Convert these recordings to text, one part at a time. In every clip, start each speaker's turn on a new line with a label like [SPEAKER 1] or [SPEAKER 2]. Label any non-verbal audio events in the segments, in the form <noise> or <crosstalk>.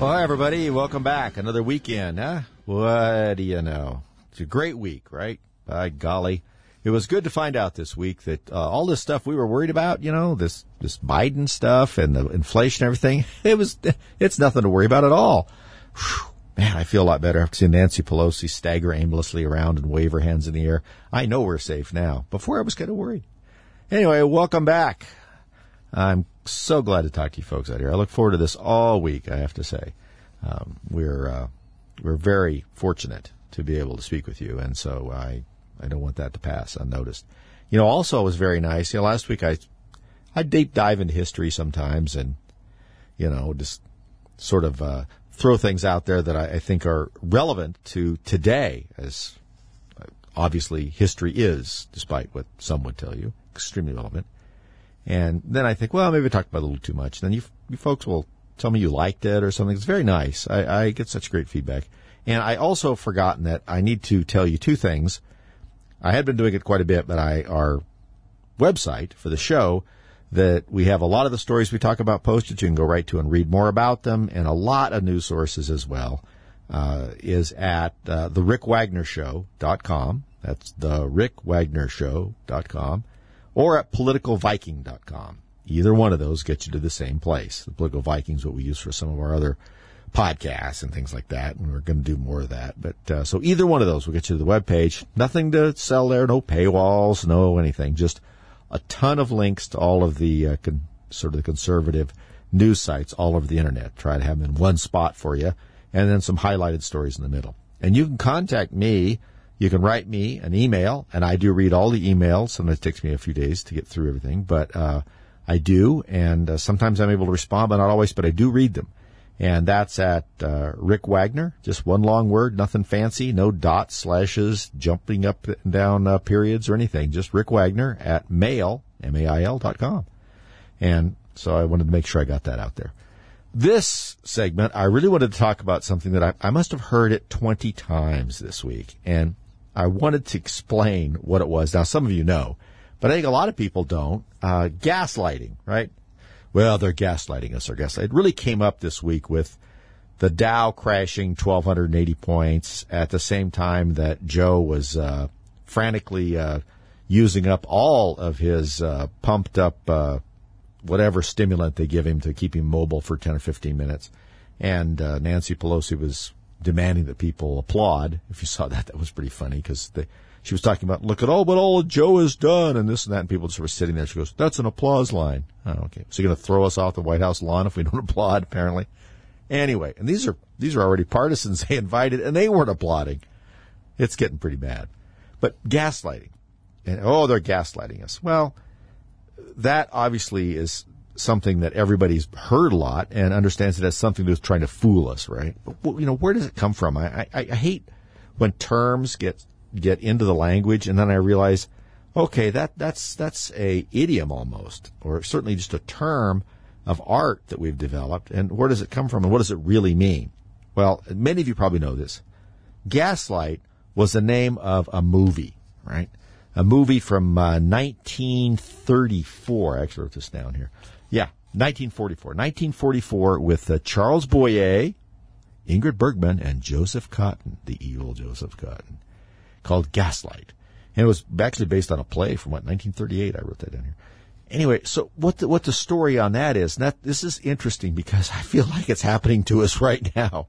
[SPEAKER 1] Well, hi, everybody. Welcome back. Another weekend, huh? What do you know? It's a great week, right? By golly. It was good to find out this week that uh, all this stuff we were worried about, you know, this, this Biden stuff and the inflation and everything, <laughs> it was, it's nothing to worry about at all. Whew. Man, I feel a lot better after seeing Nancy Pelosi stagger aimlessly around and wave her hands in the air. I know we're safe now. Before I was kind of worried. Anyway, welcome back. I'm so glad to talk to you folks out here. I look forward to this all week. I have to say, um, we're uh, we're very fortunate to be able to speak with you, and so I I don't want that to pass unnoticed. You know, also it was very nice. You know, last week I I deep dive into history sometimes, and you know, just sort of uh, throw things out there that I, I think are relevant to today, as obviously history is, despite what some would tell you, extremely relevant. And then I think, well, maybe I talked about it a little too much. Then you, you folks will tell me you liked it or something. It's very nice. I, I get such great feedback. And I also forgotten that I need to tell you two things. I had been doing it quite a bit, but I, our website for the show, that we have a lot of the stories we talk about posted. You can go right to and read more about them and a lot of news sources as well, uh, is at, uh, the Rick Wagner Show.com. That's the Rick Wagner Show.com or at politicalviking.com. Either one of those gets you to the same place. The Political Viking is what we use for some of our other podcasts and things like that, and we're going to do more of that. But uh, so either one of those will get you to the web page. Nothing to sell there, no paywalls, no anything. Just a ton of links to all of the uh, con- sort of the conservative news sites all over the internet. Try to have them in one spot for you, and then some highlighted stories in the middle. And you can contact me you can write me an email, and I do read all the emails. Sometimes it takes me a few days to get through everything, but uh, I do, and uh, sometimes I'm able to respond, but not always. But I do read them, and that's at uh, Rick Wagner, just one long word, nothing fancy, no dots, slashes, jumping up and down uh, periods or anything. Just Rick Wagner at mail m a i l dot com, and so I wanted to make sure I got that out there. This segment, I really wanted to talk about something that I, I must have heard it 20 times this week. And I wanted to explain what it was. Now, some of you know, but I think a lot of people don't. Uh, gaslighting, right? Well, they're gaslighting us or gaslighting. It really came up this week with the Dow crashing 1,280 points at the same time that Joe was uh, frantically uh, using up all of his uh, pumped up uh, whatever stimulant they give him to keep him mobile for 10 or 15 minutes. And uh, Nancy Pelosi was demanding that people applaud. If you saw that, that was pretty funny because she was talking about, look at all what all Joe has done and this and that. And people just were sitting there. She goes, that's an applause line. Oh, okay. So you're going to throw us off the White House lawn if we <laughs> don't applaud, apparently. Anyway, and these are, these are already partisans <laughs> they invited and they weren't applauding. It's getting pretty bad. But gaslighting. And, oh, they're gaslighting us. Well, that obviously is something that everybody's heard a lot and understands it as something that's trying to fool us, right? But, you know, where does it come from? I, I, I hate when terms get get into the language and then I realize, okay, that that's that's a idiom almost, or certainly just a term of art that we've developed. And where does it come from, and what does it really mean? Well, many of you probably know this. Gaslight was the name of a movie, right? A movie from uh, 1934. I actually wrote this down here. Yeah, 1944. 1944 with uh, Charles Boyer, Ingrid Bergman, and Joseph Cotten, the evil Joseph Cotten, called Gaslight. And it was actually based on a play from what 1938. I wrote that down here. Anyway, so what the, what the story on that is, that this is interesting because <laughs> I feel like it's happening to us right now.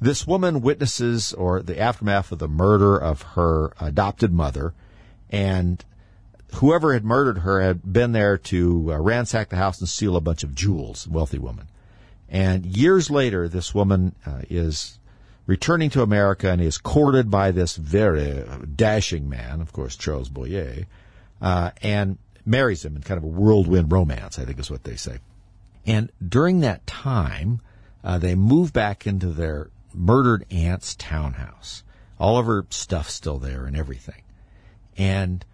[SPEAKER 1] This woman witnesses or the aftermath of the murder of her adopted mother, and whoever had murdered her had been there to uh, ransack the house and steal a bunch of jewels, wealthy woman. And years later, this woman uh, is returning to America and is courted by this very dashing man, of course, Charles Boyer, uh, and marries him in kind of a whirlwind romance, I think is what they say. And during that time, uh, they move back into their murdered aunt's townhouse. All of her stuff still there and everything. And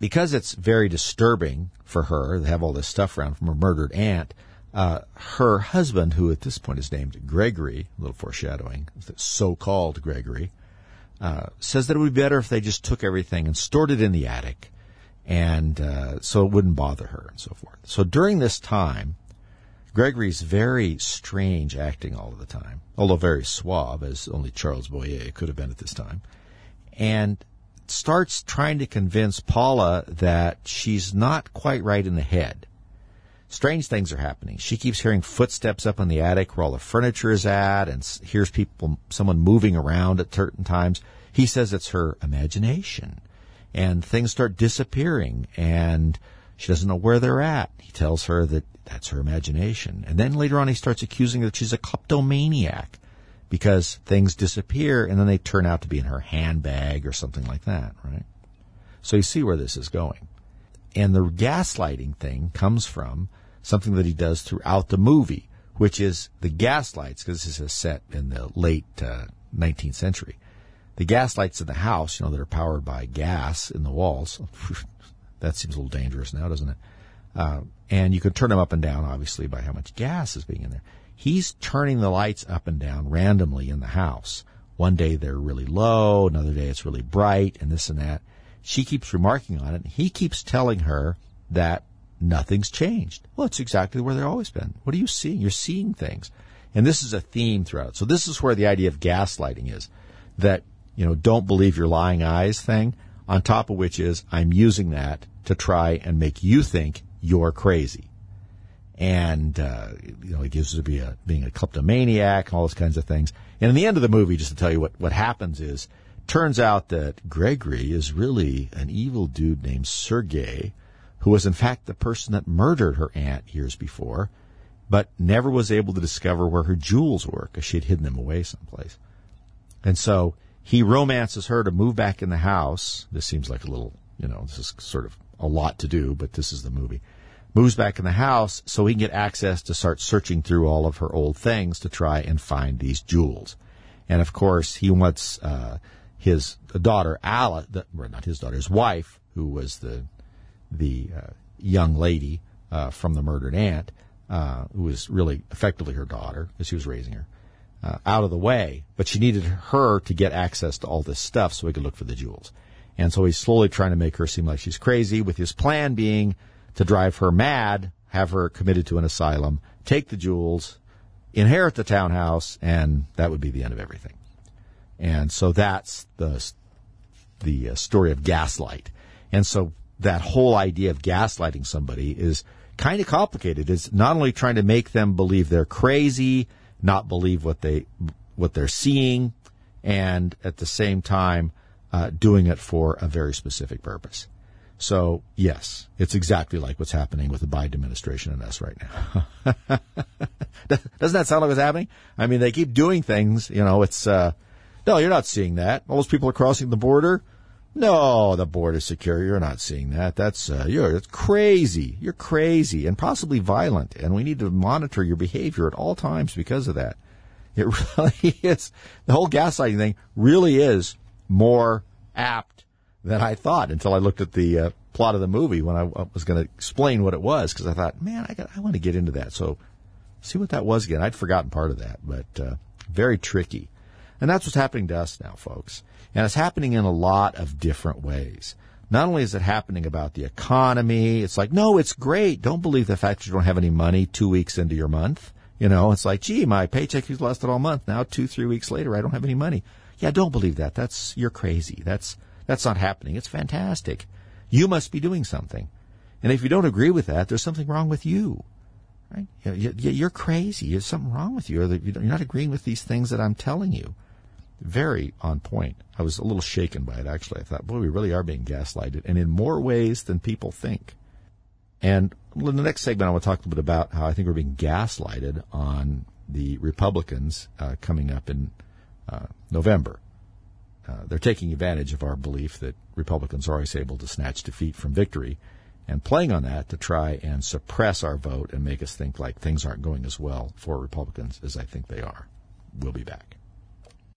[SPEAKER 1] because it's very disturbing for her to have all this stuff around from her murdered aunt, uh, her husband, who at this point is named Gregory, a little foreshadowing, so-called Gregory, uh, says that it would be better if they just took everything and stored it in the attic, and uh, so it wouldn't bother her and so forth. So during this time, Gregory's very strange acting all of the time, although very suave, as only Charles Boyer could have been at this time. And starts trying to convince Paula that she's not quite right in the head. Strange things are happening. She keeps hearing footsteps up in the attic where all the furniture is at and hears people, someone moving around at certain times. He says it's her imagination and things start disappearing and she doesn't know where they're at. He tells her that that's her imagination. And then later on he starts accusing her that she's a kleptomaniac because things disappear and then they turn out to be in her handbag or something like that, right? So you see where this is going. And the gaslighting thing comes from something that he does throughout the movie, which is the gaslights, because this is set in the late uh, 19th century. The gaslights in the house, you know, that are powered by gas in the walls. <laughs> that seems a little dangerous now, doesn't it? Uh, and you can turn them up and down, obviously, by how much gas is being in there. He's turning the lights up and down randomly in the house. One day they're really low, another day it's really bright, and this and that. She keeps remarking on it. And he keeps telling her that nothing's changed. Well, it's exactly where they've always been. What are you seeing? You're seeing things. And this is a theme throughout. So this is where the idea of gaslighting is. That, you know, don't believe your lying eyes thing, on top of which is I'm using that to try and make you think you're crazy. And, uh, you know, he gives to be a, being a kleptomaniac and all those kinds of things. And in the end of the movie, just to tell you what, what happens is, turns out that Gregory is really an evil dude named Sergei, who was in fact the person that murdered her aunt years before, but never was able to discover where her jewels were because she had hidden them away someplace. And so he romances her to move back in the house. This seems like a little, you know, this is sort of a lot to do, but this is the movie. Moves back in the house so he can get access to start searching through all of her old things to try and find these jewels. And of course, he wants uh, his daughter, Alice, well, not his daughter, his wife, who was the the uh, young lady uh, from the murdered aunt, uh, who was really effectively her daughter, as he was raising her, uh, out of the way. But she needed her to get access to all this stuff so he could look for the jewels. And so he's slowly trying to make her seem like she's crazy, with his plan being to drive her mad, have her committed to an asylum, take the jewels, inherit the townhouse, and that would be the end of everything. And so that's the the uh, story of gaslight. And so that whole idea of gaslighting somebody is kind of complicated. It's not only trying to make them believe they're crazy, not believe what they what they're seeing, and at the same time uh, doing it for a very specific purpose. So yes, it's exactly like what's happening with the Biden administration and us right now. <laughs> Doesn't that sound like what's happening? I mean, they keep doing things. You know, it's uh, no, you're not seeing that. All those people are crossing the border. No, the border is secure. You're not seeing that. That's uh, you're it's crazy. You're crazy and possibly violent, and we need to monitor your behavior at all times because of that. It <laughs> really is. The whole gaslighting thing really is more apt than I thought until I looked at the uh, plot of the movie when I, I was going to explain what it was because I thought, man, I got, I want to get into that. So see what that was again. I'd forgotten part of that, but uh, very tricky. And that's what's happening to us now, folks. And it's happening in a lot of different ways. Not only is it happening about the economy, it's like, no, it's great. Don't believe the fact that you don't have any money two weeks into your month. You know, it's like, gee, my paycheck has lasted all month. Now, two, three weeks later, I don't have any money. Yeah, don't believe that. That's you're crazy. That's that's not happening. It's fantastic. You must be doing something. And if you don't agree with that, there's something wrong with you. Right? You're crazy. There's something wrong with you, or you're not agreeing with these things that I'm telling you. Very on point. I was a little shaken by it, actually. I thought, boy, we really are being gaslighted, and in more ways than people think. And in the next segment, I want to talk a little bit about how I think we're being gaslighted on the Republicans uh, coming up in uh, November. Uh, they're taking advantage of our belief that Republicans are always able to snatch defeat from victory and playing on that to try and suppress our vote and make us think like things aren't going as well for Republicans as I think they are. We'll be back.